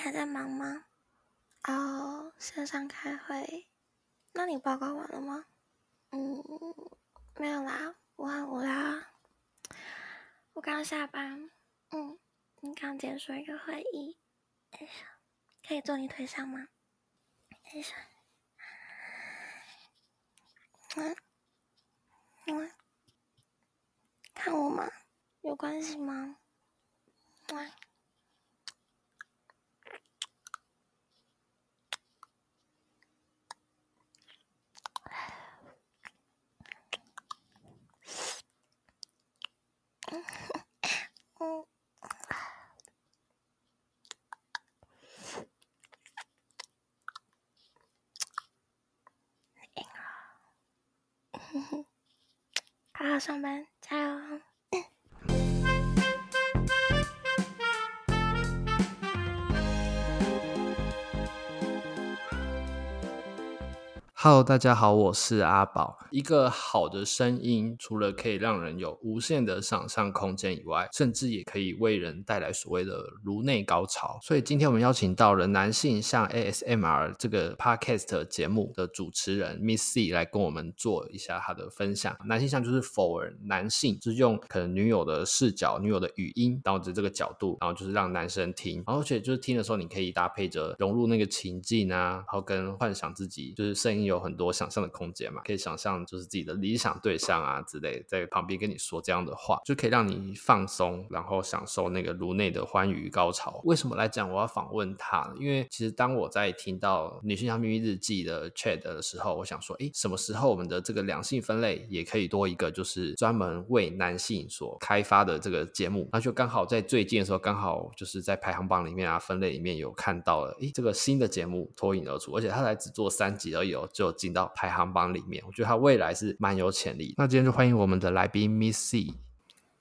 还在忙吗？哦，线上开会。那你报告完了吗？嗯，没有啦，我很无聊啊。我刚下班。嗯，你刚结束一个会议。哎呀，可以坐你腿上吗？哎呀，嗯嗯，看我吗？有关系吗？嗯好好上班，！Hello，大家好，我是阿宝。一个好的声音，除了可以让人有无限的想象空间以外，甚至也可以为人带来所谓的颅内高潮。所以今天我们邀请到了男性向 ASMR 这个 Podcast 节目的主持人 Miss C 来跟我们做一下他的分享。男性向就是 for 男性，就是用可能女友的视角、女友的语音，然后这个角度，然后就是让男生听，然后而且就是听的时候，你可以搭配着融入那个情境啊，然后跟幻想自己就是声音。有很多想象的空间嘛，可以想象就是自己的理想对象啊之类，在旁边跟你说这样的话，就可以让你放松，然后享受那个颅内的欢愉高潮。为什么来讲我要访问他？因为其实当我在听到女性向秘密日记的 chat 的时候，我想说，诶，什么时候我们的这个两性分类也可以多一个，就是专门为男性所开发的这个节目？那就刚好在最近的时候，刚好就是在排行榜里面啊，分类里面有看到了，诶，这个新的节目脱颖而出，而且它才只做三集而已哦。就进到排行榜里面，我觉得他未来是蛮有潜力。那今天就欢迎我们的来宾 Miss C。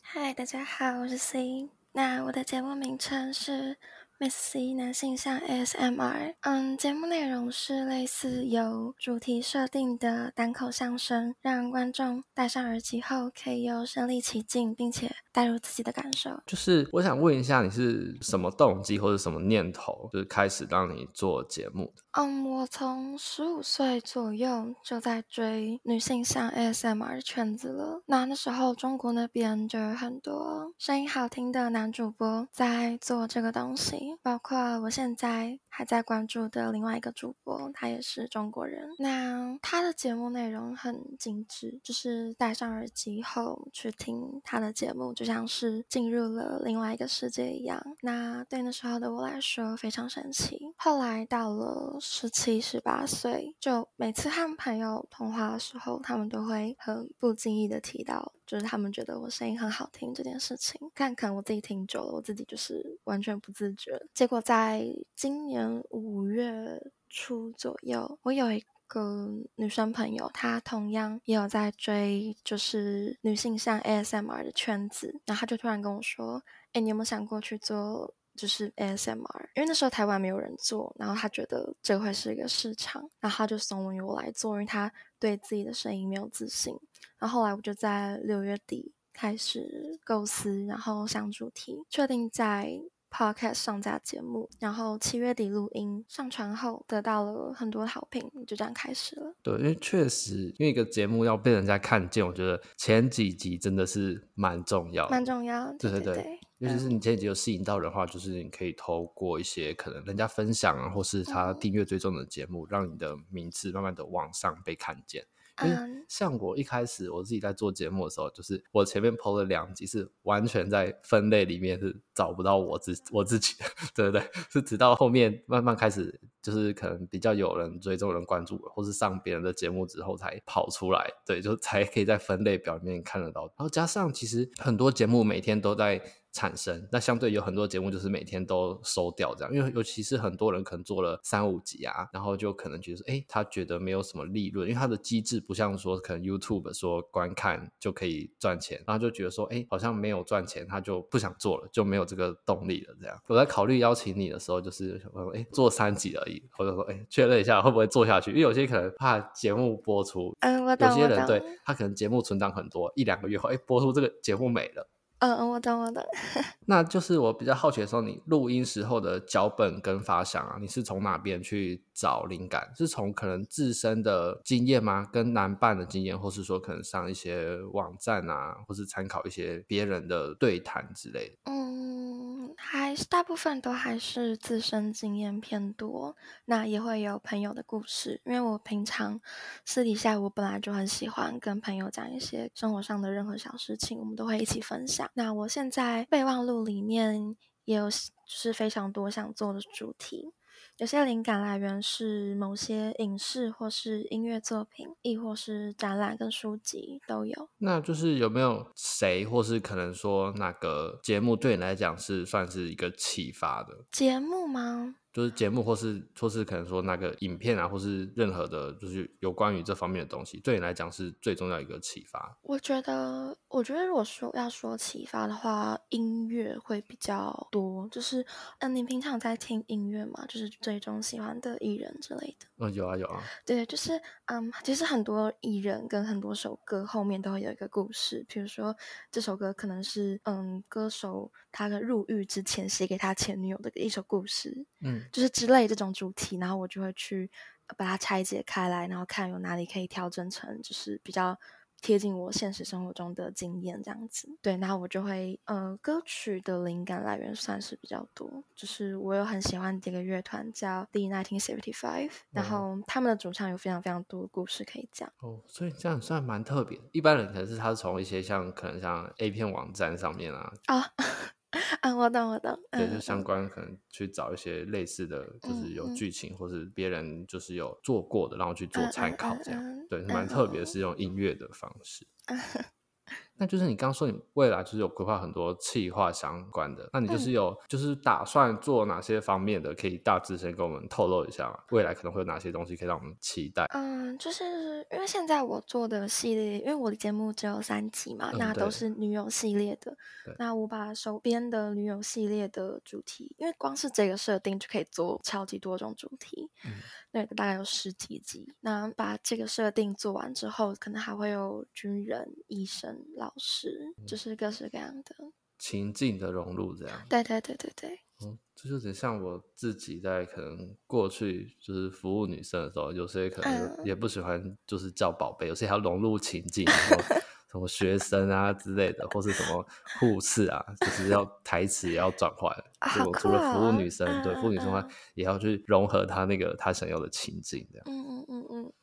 嗨，大家好，我是 C。那我的节目名称是。Miss C 男性向 ASMR，嗯，节目内容是类似有主题设定的单口相声，让观众戴上耳机后可以有身临其境，并且带入自己的感受。就是我想问一下，你是什么动机或者什么念头，就是开始让你做节目的？嗯，我从十五岁左右就在追女性向 ASMR 的圈子了。那那时候中国那边就有很多声音好听的男主播在做这个东西。包括我现在还在关注的另外一个主播，他也是中国人。那他的节目内容很精致，就是戴上耳机后去听他的节目，就像是进入了另外一个世界一样。那对那时候的我来说非常神奇。后来到了十七、十八岁，就每次和朋友通话的时候，他们都会很不经意的提到。就是他们觉得我声音很好听这件事情，看可能我自己听久了，我自己就是完全不自觉。结果在今年五月初左右，我有一个女生朋友，她同样也有在追，就是女性向 ASMR 的圈子，然后她就突然跟我说：“哎，你有没有想过去做就是 ASMR？因为那时候台湾没有人做，然后他觉得这会是一个市场，然后他就怂恿我来做，因为他对自己的声音没有自信。”然后后来我就在六月底开始构思，然后想主题，确定在 Podcast 上架节目，然后七月底录音，上传后得到了很多好评，就这样开始了。对，因为确实，因为一个节目要被人家看见，我觉得前几集真的是蛮重要，蛮重要。对对对，对对对，尤其是你前几集有吸引到人的话，就是你可以透过一些可能人家分享啊，或是他订阅追踪的节目，嗯、让你的名字慢慢的往上被看见。因为像我一开始我自己在做节目的时候，就是我前面 PO 了两集是完全在分类里面是找不到我自我自己的，对对对，是直到后面慢慢开始，就是可能比较有人追踪人关注了，或是上别人的节目之后才跑出来，对，就才可以在分类表里面看得到。然后加上其实很多节目每天都在。产生，那相对有很多节目就是每天都收掉这样，因为尤其是很多人可能做了三五集啊，然后就可能觉得说，哎，他觉得没有什么利润，因为他的机制不像说可能 YouTube 说观看就可以赚钱，然后就觉得说，哎，好像没有赚钱，他就不想做了，就没有这个动力了这样。我在考虑邀请你的时候，就是我说，哎，做三集而已，或者说，哎，确认一下会不会做下去，因为有些可能怕节目播出，嗯，我懂，有些人对他可能节目存档很多，一两个月后，哎，播出这个节目没了。嗯嗯，我懂我懂。那就是我比较好奇的时候，你录音时候的脚本跟发想啊，你是从哪边去找灵感？是从可能自身的经验吗？跟男伴的经验，或是说可能上一些网站啊，或是参考一些别人的对谈之类的？嗯，还是大部分都还是自身经验偏多，那也会有朋友的故事，因为我平常私底下我本来就很喜欢跟朋友讲一些生活上的任何小事情，我们都会一起分享。那我现在备忘录里面也有就是非常多想做的主题，有些灵感来源是某些影视或是音乐作品，亦或是展览跟书籍都有。那就是有没有谁，或是可能说哪个节目对你来讲是算是一个启发的节目吗？就是节目，或是或是可能说那个影片啊，或是任何的，就是有关于这方面的东西，对你来讲是最重要一个启发。我觉得，我觉得如果说要说启发的话，音乐会比较多。就是，嗯，你平常在听音乐吗？就是最终喜欢的艺人之类的。嗯，有啊有啊。对，就是，嗯，其实很多艺人跟很多首歌后面都会有一个故事。比如说，这首歌可能是，嗯，歌手他的入狱之前写给他前女友的一首故事。嗯。就是之类这种主题，然后我就会去把它拆解开来，然后看有哪里可以调整成就是比较贴近我现实生活中的经验这样子。对，然后我就会呃，歌曲的灵感来源算是比较多，就是我有很喜欢这个乐团叫 The Nineteen Seventy Five，然后他们的主唱有非常非常多的故事可以讲。哦，所以这样算蛮特别。一般人可能是他是从一些像可能像 A 片网站上面啊啊。哦 嗯，我懂，我懂。对，就相关可能去找一些类似的，就是有剧情，或是别人就是有做过的，然后去做参考，这样。对，蛮特别，是用音乐的方式。那就是你刚刚说你未来就是有规划很多企划相关的，那你就是有就是打算做哪些方面的？可以大致先跟我们透露一下，未来可能会有哪些东西可以让我们期待？嗯，就是因为现在我做的系列，因为我的节目只有三集嘛，嗯、那都是女友系列的。那我把手边的女友系列的主题，因为光是这个设定就可以做超级多种主题。嗯对，大概有十几集。那把这个设定做完之后，可能还会有军人、医生、老师，就是各式各样的情境的融入，这样。对对对对对。嗯，这就有点像我自己在可能过去就是服务女生的时候，有些可能也不喜欢就是叫宝贝，有些还要融入情境。然后什么学生啊之类的，或是什么护士啊，就是要台词也要转换。就我除了服务女生，啊、对服务女生的话，也要去融合她那个她想要的情境，这样。嗯嗯嗯嗯。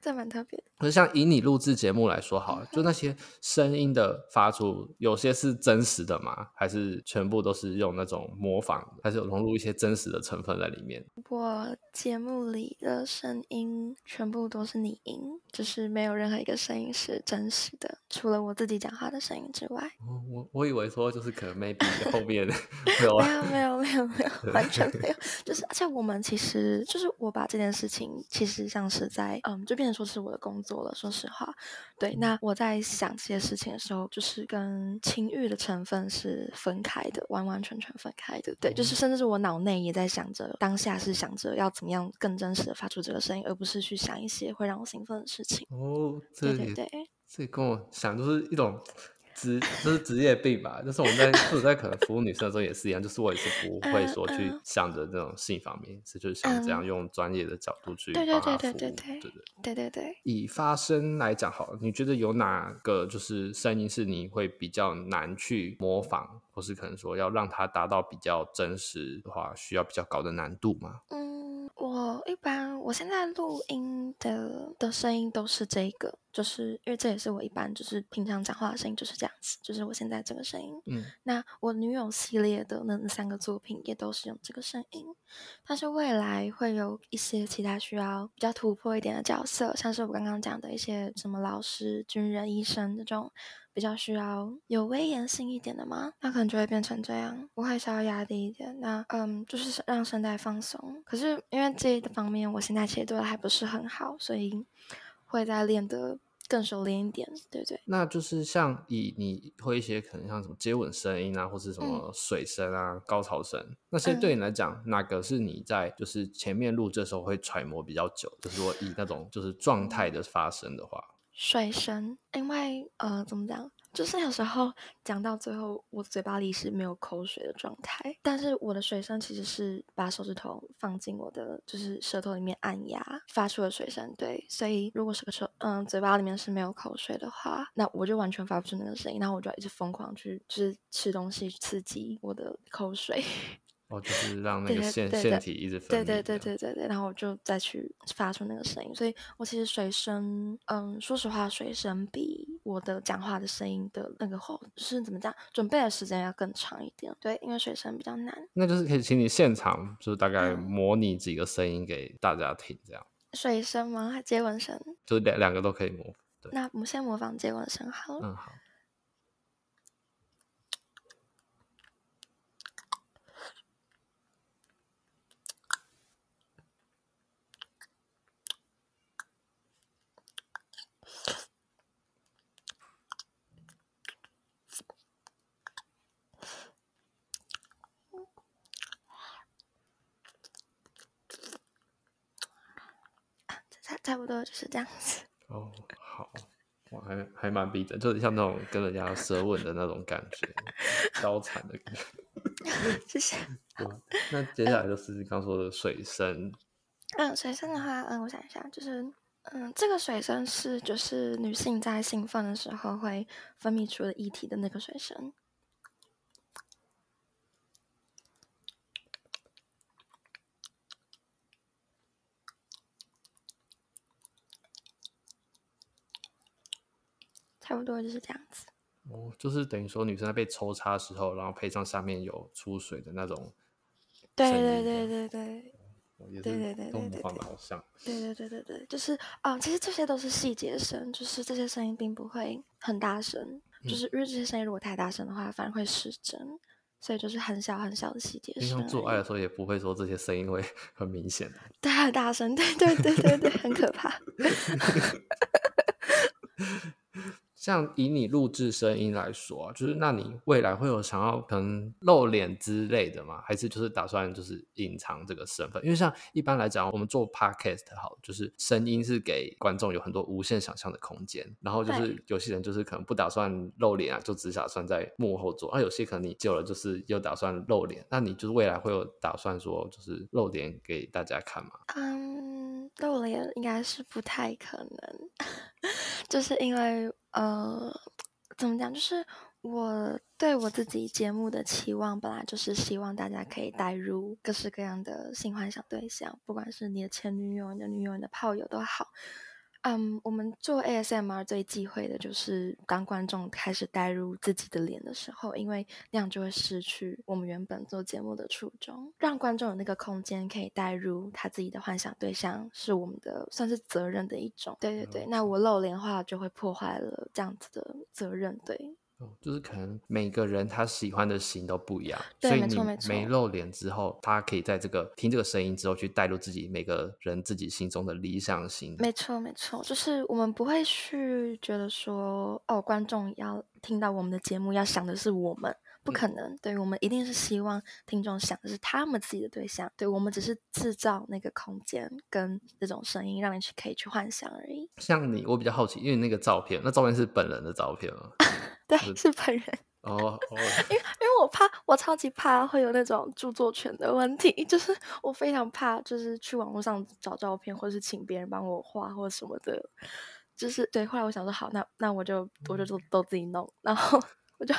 这蛮特别的。可是像以你录制节目来说，好了，就那些声音的发出，有些是真实的吗？还是全部都是用那种模仿？还是有融入一些真实的成分在里面？我节目里的声音全部都是拟音，就是没有任何一个声音是真实的，除了我自己讲话的声音之外。我、我我以为说就是可能 maybe 后面 没有没有没有没有没有完全没有，就是而且我们其实就是我把这件事情其实像是在嗯。就变成说是我的工作了。说实话，对。那我在想这些事情的时候，就是跟情欲的成分是分开的，完完全全分开的。对，就是甚至是我脑内也在想着，当下是想着要怎么样更真实的发出这个声音，而不是去想一些会让我兴奋的事情。哦，对对对，这跟我想就是一种。职就是职业病吧？就是我们在，我在可能服务女生的时候也是一样，就是我也是不会说去想着这种性方面，是就是想这样用专业的角度去帮他服务。对对对对对对对对对。以发声来讲，好了，你觉得有哪个就是声音是你会比较难去模仿，或是可能说要让它达到比较真实的话，需要比较高的难度吗？嗯，我现在录音的的声音都是这个。就是因为这也是我一般就是平常讲话的声音就是这样子，就是我现在这个声音。嗯，那我女友系列的那三个作品也都是用这个声音，但是未来会有一些其他需要比较突破一点的角色，像是我刚刚讲的一些什么老师、军人、医生这种比较需要有威严性一点的吗，那可能就会变成这样，我会稍微压低一点。那嗯，就是让声带放松。可是因为这一方面我现在其实做的还不是很好，所以。会再练的更熟练一点，对不对。那就是像以你会一些可能像什么接吻声音啊，或是什么水声啊、嗯、高潮声，那些对你来讲，嗯、哪个是你在就是前面录这时候会揣摩比较久？就是说以那种就是状态的发生的话，水声，因为呃怎么讲，就是有时候讲到最后，我嘴巴里是没有口水的状态，但是我的水声其实是把手指头放进我的就是舌头里面按压发出的水声。对，所以如果是个手嗯嘴巴里面是没有口水的话，那我就完全发不出那个声音，然后我就要一直疯狂去就是吃东西刺激我的口水。哦，就是让那个腺腺体一直分泌。对对对对对对，然后我就再去发出那个声音，所以我其实水声，嗯，说实话，水声比我的讲话的声音的那个后是怎么讲，准备的时间要更长一点。对，因为水声比较难。那就是可以请你现场，就是大概模拟几个声音给大家听，这样。嗯、水声吗？还接吻声？就是两两个都可以模仿。对，那我们先模仿接吻声好了。嗯，好。差不多就是这样子哦，好，我还还蛮逼真，就是像那种跟人家舌吻的那种感觉，交缠的感觉。谢谢。那接下来就是刚说的水声。嗯，水声的话，嗯，我想一下，就是，嗯，这个水声是就是女性在兴奋的时候会分泌出的液体的那个水声。差不多就是这样子。哦，就是等于说女生在被抽插的时候，然后配上下面有出水的那种。对对对对对。对对对对，对模仿的好像。对对对对对，就是啊、哦，其实这些都是细节声，就是这些声音并不会很大声，嗯、就是因为这些声音如果太大声的话，反而会失真，所以就是很小很小的细节声。像做爱的时候也不会说这些声音会 很明显。对，很大声，对对对对对，很可怕。像以你录制声音来说啊，就是那你未来会有想要可能露脸之类的吗？还是就是打算就是隐藏这个身份？因为像一般来讲，我们做 podcast 好，就是声音是给观众有很多无限想象的空间。然后就是有些人就是可能不打算露脸啊，就只打算在幕后做。啊，有些可能你久了就是又打算露脸。那你就是未来会有打算说就是露脸给大家看吗？嗯，露脸应该是不太可能，就是因为。呃，怎么讲？就是我对我自己节目的期望，本来就是希望大家可以带入各式各样的性幻想对象，不管是你的前女友、你的女友、你的炮友都好。嗯，um, 我们做 ASMR 最忌讳的就是当观众开始带入自己的脸的时候，因为那样就会失去我们原本做节目的初衷。让观众有那个空间可以带入他自己的幻想对象，是我们的算是责任的一种。对对对，那我露脸的话就会破坏了这样子的责任。对。就是可能每个人他喜欢的型都不一样，对所以你没露脸之后，他可以在这个听这个声音之后去带入自己每个人自己心中的理想型。没错没错，就是我们不会去觉得说哦，观众要听到我们的节目要想的是我们。不可能，对，我们一定是希望听众想的是他们自己的对象，对，我们只是制造那个空间跟这种声音，让你去可以去幻想而已。像你，我比较好奇，因为那个照片，那照片是本人的照片吗？对，是，本人。哦哦，因为因为我怕，我超级怕会有那种著作权的问题，就是我非常怕，就是去网络上找照片，或者是请别人帮我画或者什么的，就是对。后来我想说，好，那那我就我就都都自己弄，然后。我就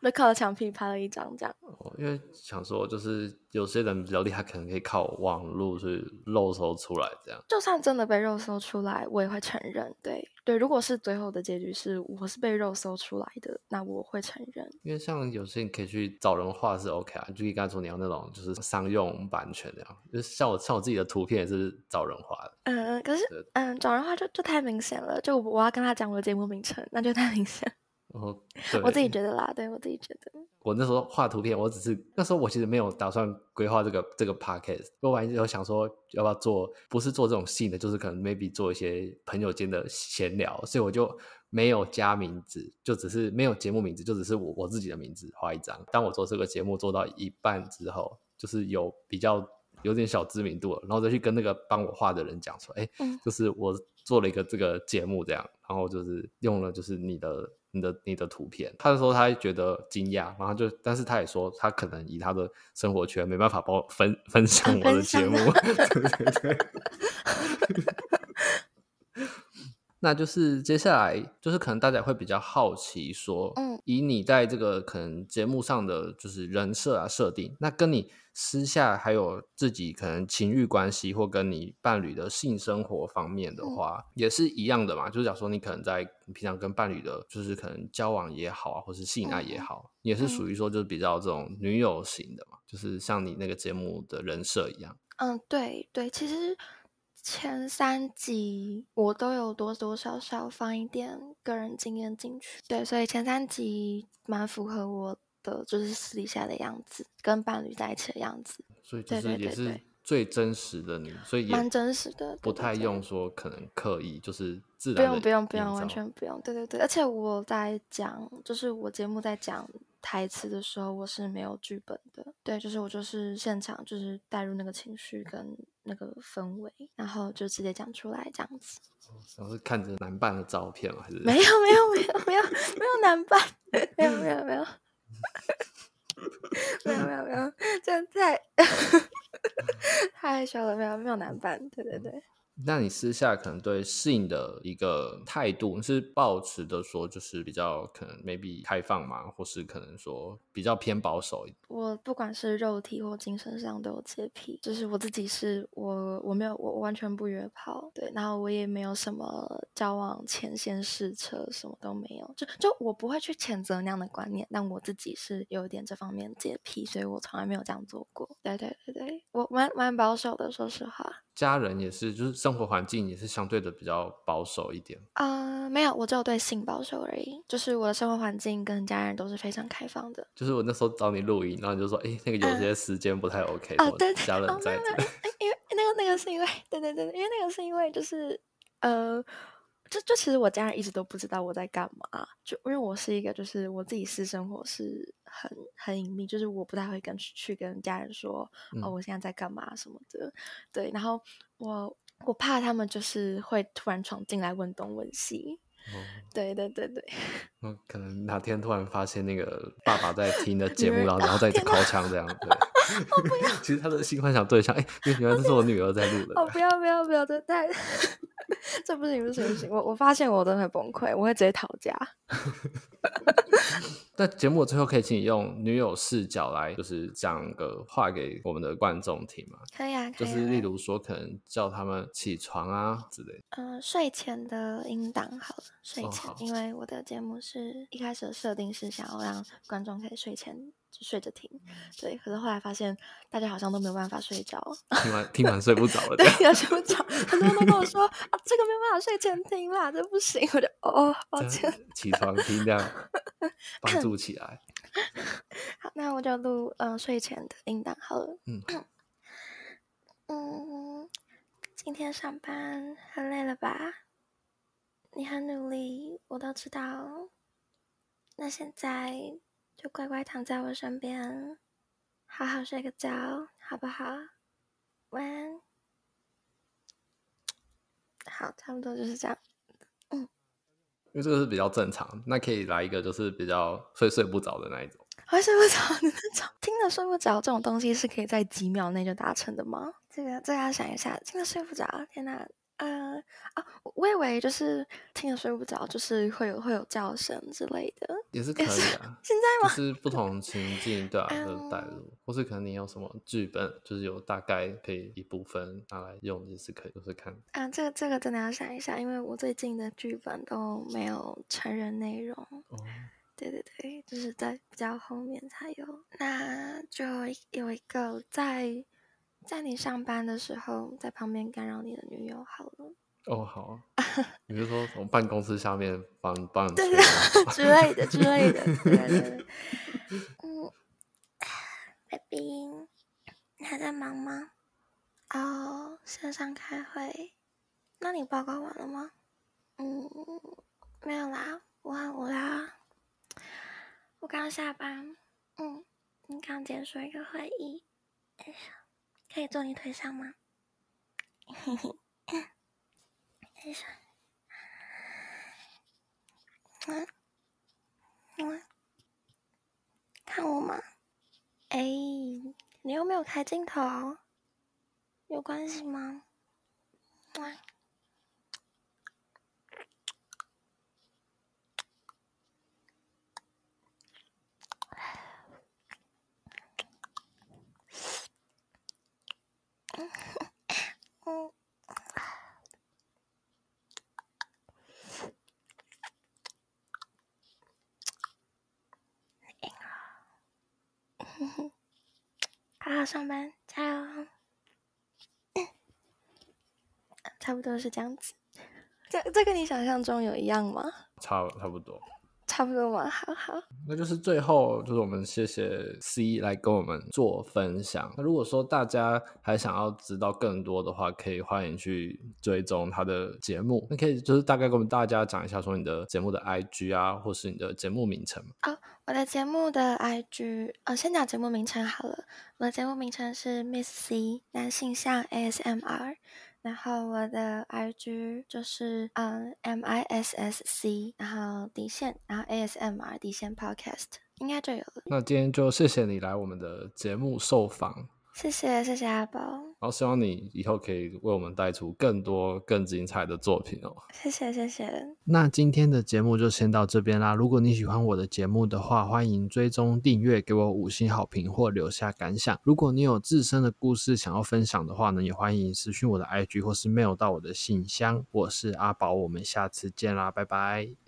我就靠着墙壁拍了一张这样，哦，因为想说就是有些人比较厉害，可能可以靠网络去肉搜出来这样。就算真的被肉搜出来，我也会承认。对对，如果是最后的结局是我是被肉搜出来的，那我会承认。因为像有些人可以去找人画是 OK 啊，就可以刚才说你要那种就是商用版权那样，就是像我像我自己的图片也是找人画的。嗯嗯，可是嗯找人画就就太明显了，就我要跟他讲我的节目名称，那就太明显。然后，我自己觉得啦，对我自己觉得，我那时候画图片，我只是那时候我其实没有打算规划这个这个 podcast，我本来有想说要不要做，不是做这种性的，就是可能 maybe 做一些朋友间的闲聊，所以我就没有加名字，就只是没有节目名字，就只是我我自己的名字画一张。当我做这个节目做到一半之后，就是有比较有点小知名度了，然后再去跟那个帮我画的人讲说，哎，就是我做了一个这个节目这样，然后就是用了就是你的。你的你的图片。他就说他觉得惊讶，然后就，但是他也说他可能以他的生活圈没办法帮我分分享我的节目，对对对。那就是接下来就是可能大家会比较好奇说，嗯，以你在这个可能节目上的就是人设啊设定，那跟你私下还有自己可能情欲关系或跟你伴侣的性生活方面的话，嗯、也是一样的嘛？就是假如说你可能在你平常跟伴侣的，就是可能交往也好啊，或是性爱也好，嗯、也是属于说就是比较这种女友型的嘛，就是像你那个节目的人设一样。嗯，对对，其实。前三集我都有多多少少放一点个人经验进去，对，所以前三集蛮符合我的，就是私底下的样子，跟伴侣在一起的样子，所以就是也是最真实的你，所以蛮真实的，不太用。说可能刻意，就是自然，不用不用不用，完全不用，对对对，而且我在讲，就是我节目在讲台词的时候，我是没有剧本的，对，就是我就是现场，就是带入那个情绪跟。那个氛围，然后就直接讲出来这样子。然后是看着男伴的照片吗？还是 没有没有没有没有没有男伴，没有没有没有，没有没有没有，这太 太害羞了，没有没有男伴，对对对。那你私下可能对性的一个态度是抱持的说，就是比较可能 maybe 开放嘛，或是可能说比较偏保守一点？我不管是肉体或精神上都有洁癖，就是我自己是我我没有我完全不约炮，对，然后我也没有什么交往前先试车，什么都没有，就就我不会去谴责那样的观念，但我自己是有一点这方面洁癖，所以我从来没有这样做过。对对对对，我蛮蛮保守的，说实话。家人也是，就是生活环境也是相对的比较保守一点。啊、呃，没有，我只有对性保守而已。就是我的生活环境跟家人都是非常开放的。就是我那时候找你录音，然后你就说，哎、欸，那个有些时间不太 OK，哦、呃，对，家人在这。因为那个那个是因为，对对对，因为那个是因为就是呃。就就其实我家人一直都不知道我在干嘛，就因为我是一个就是我自己私生活是很很隐秘，就是我不太会跟去跟家人说、嗯、哦我现在在干嘛什么的，对，然后我我怕他们就是会突然闯进来问东问西，哦、对对对对，我 可能哪天突然发现那个爸爸在听的 节目，然后然后在敲枪这样，对，其实他的性幻想对象，哎，原来这是我女儿在录的，哦不要不要不要，这太。这不行不行不行！我我发现我都会崩溃，我会直接讨价。在节目最后，可以请你用女友视角来，就是讲个话给我们的观众听吗？可以啊，可以啊，就是例如说，可能叫他们起床啊之类的。嗯、呃，睡前的音档好了，睡前，哦、因为我的节目是一开始的设定是想要让观众可以睡前。就睡着听，对。可是后来发现，大家好像都没有办法睡着。听完听完睡不着了。对，睡不着。很多人都跟我说啊，这个没办法睡前听啦，这不行。我就哦，抱歉。起床听这样，帮助起来。好，那我就录嗯、呃、睡前的音档好了。嗯。嗯，今天上班很累了吧？你很努力，我都知道。那现在。就乖乖躺在我身边，好好睡个觉，好不好？晚安。好，差不多就是这样。嗯，因为这个是比较正常，那可以来一个就是比较睡睡不着的那一种。会睡不着 的那种，听着睡不着，这种东西是可以在几秒内就达成的吗？这个，这个要想一下。听着睡不着，天哪！呃啊，我以为就是听着睡不着，就是会有会有叫声之类的，也是可以 啊。现在吗？就是不同情境对啊，就带入，或是可能你有什么剧本，就是有大概可以一部分拿来用，也是可以，就是看。啊，这个这个真的要想一下，因为我最近的剧本都没有成人内容。哦，对对对，就是在比较后面才有。那就有一个在。在你上班的时候，在旁边干扰你的女友好了。哦，好啊。你是说从办公室下面帮帮你对对 之类的之类的。对对对。嗯，baby，你还在忙吗？哦、oh，线上开会。那你报告完了吗？嗯，没有啦，我很无聊啊。我刚下班。嗯，你刚结束一个会议。可以坐你腿上吗？嘿嘿，嗯，嗯，看我吗？哎，你又没有开镜头，有关系吗？嗯好好上班，加油！差不多是这样子。这这跟你想象中有一样吗？差差不多。差不多嘛，好好，那就是最后就是我们谢谢 C 来跟我们做分享。那如果说大家还想要知道更多的话，可以欢迎去追踪他的节目。那可以就是大概跟我们大家讲一下，说你的节目的 IG 啊，或是你的节目名称。哦，我的节目的 IG，呃，先讲节目名称好了。我的节目名称是 Miss C 男性向 ASMR。然后我的 IG 就是嗯 M I S S C，然后底线，然后 A S M R 底线 Podcast 应该就有了。那今天就谢谢你来我们的节目受访。谢谢谢谢阿宝，然后希望你以后可以为我们带出更多更精彩的作品哦。谢谢谢谢。那今天的节目就先到这边啦。如果你喜欢我的节目的话，欢迎追踪订阅，给我五星好评或留下感想。如果你有自身的故事想要分享的话呢，也欢迎私讯我的 IG 或是 mail 到我的信箱。我是阿宝，我们下次见啦，拜拜。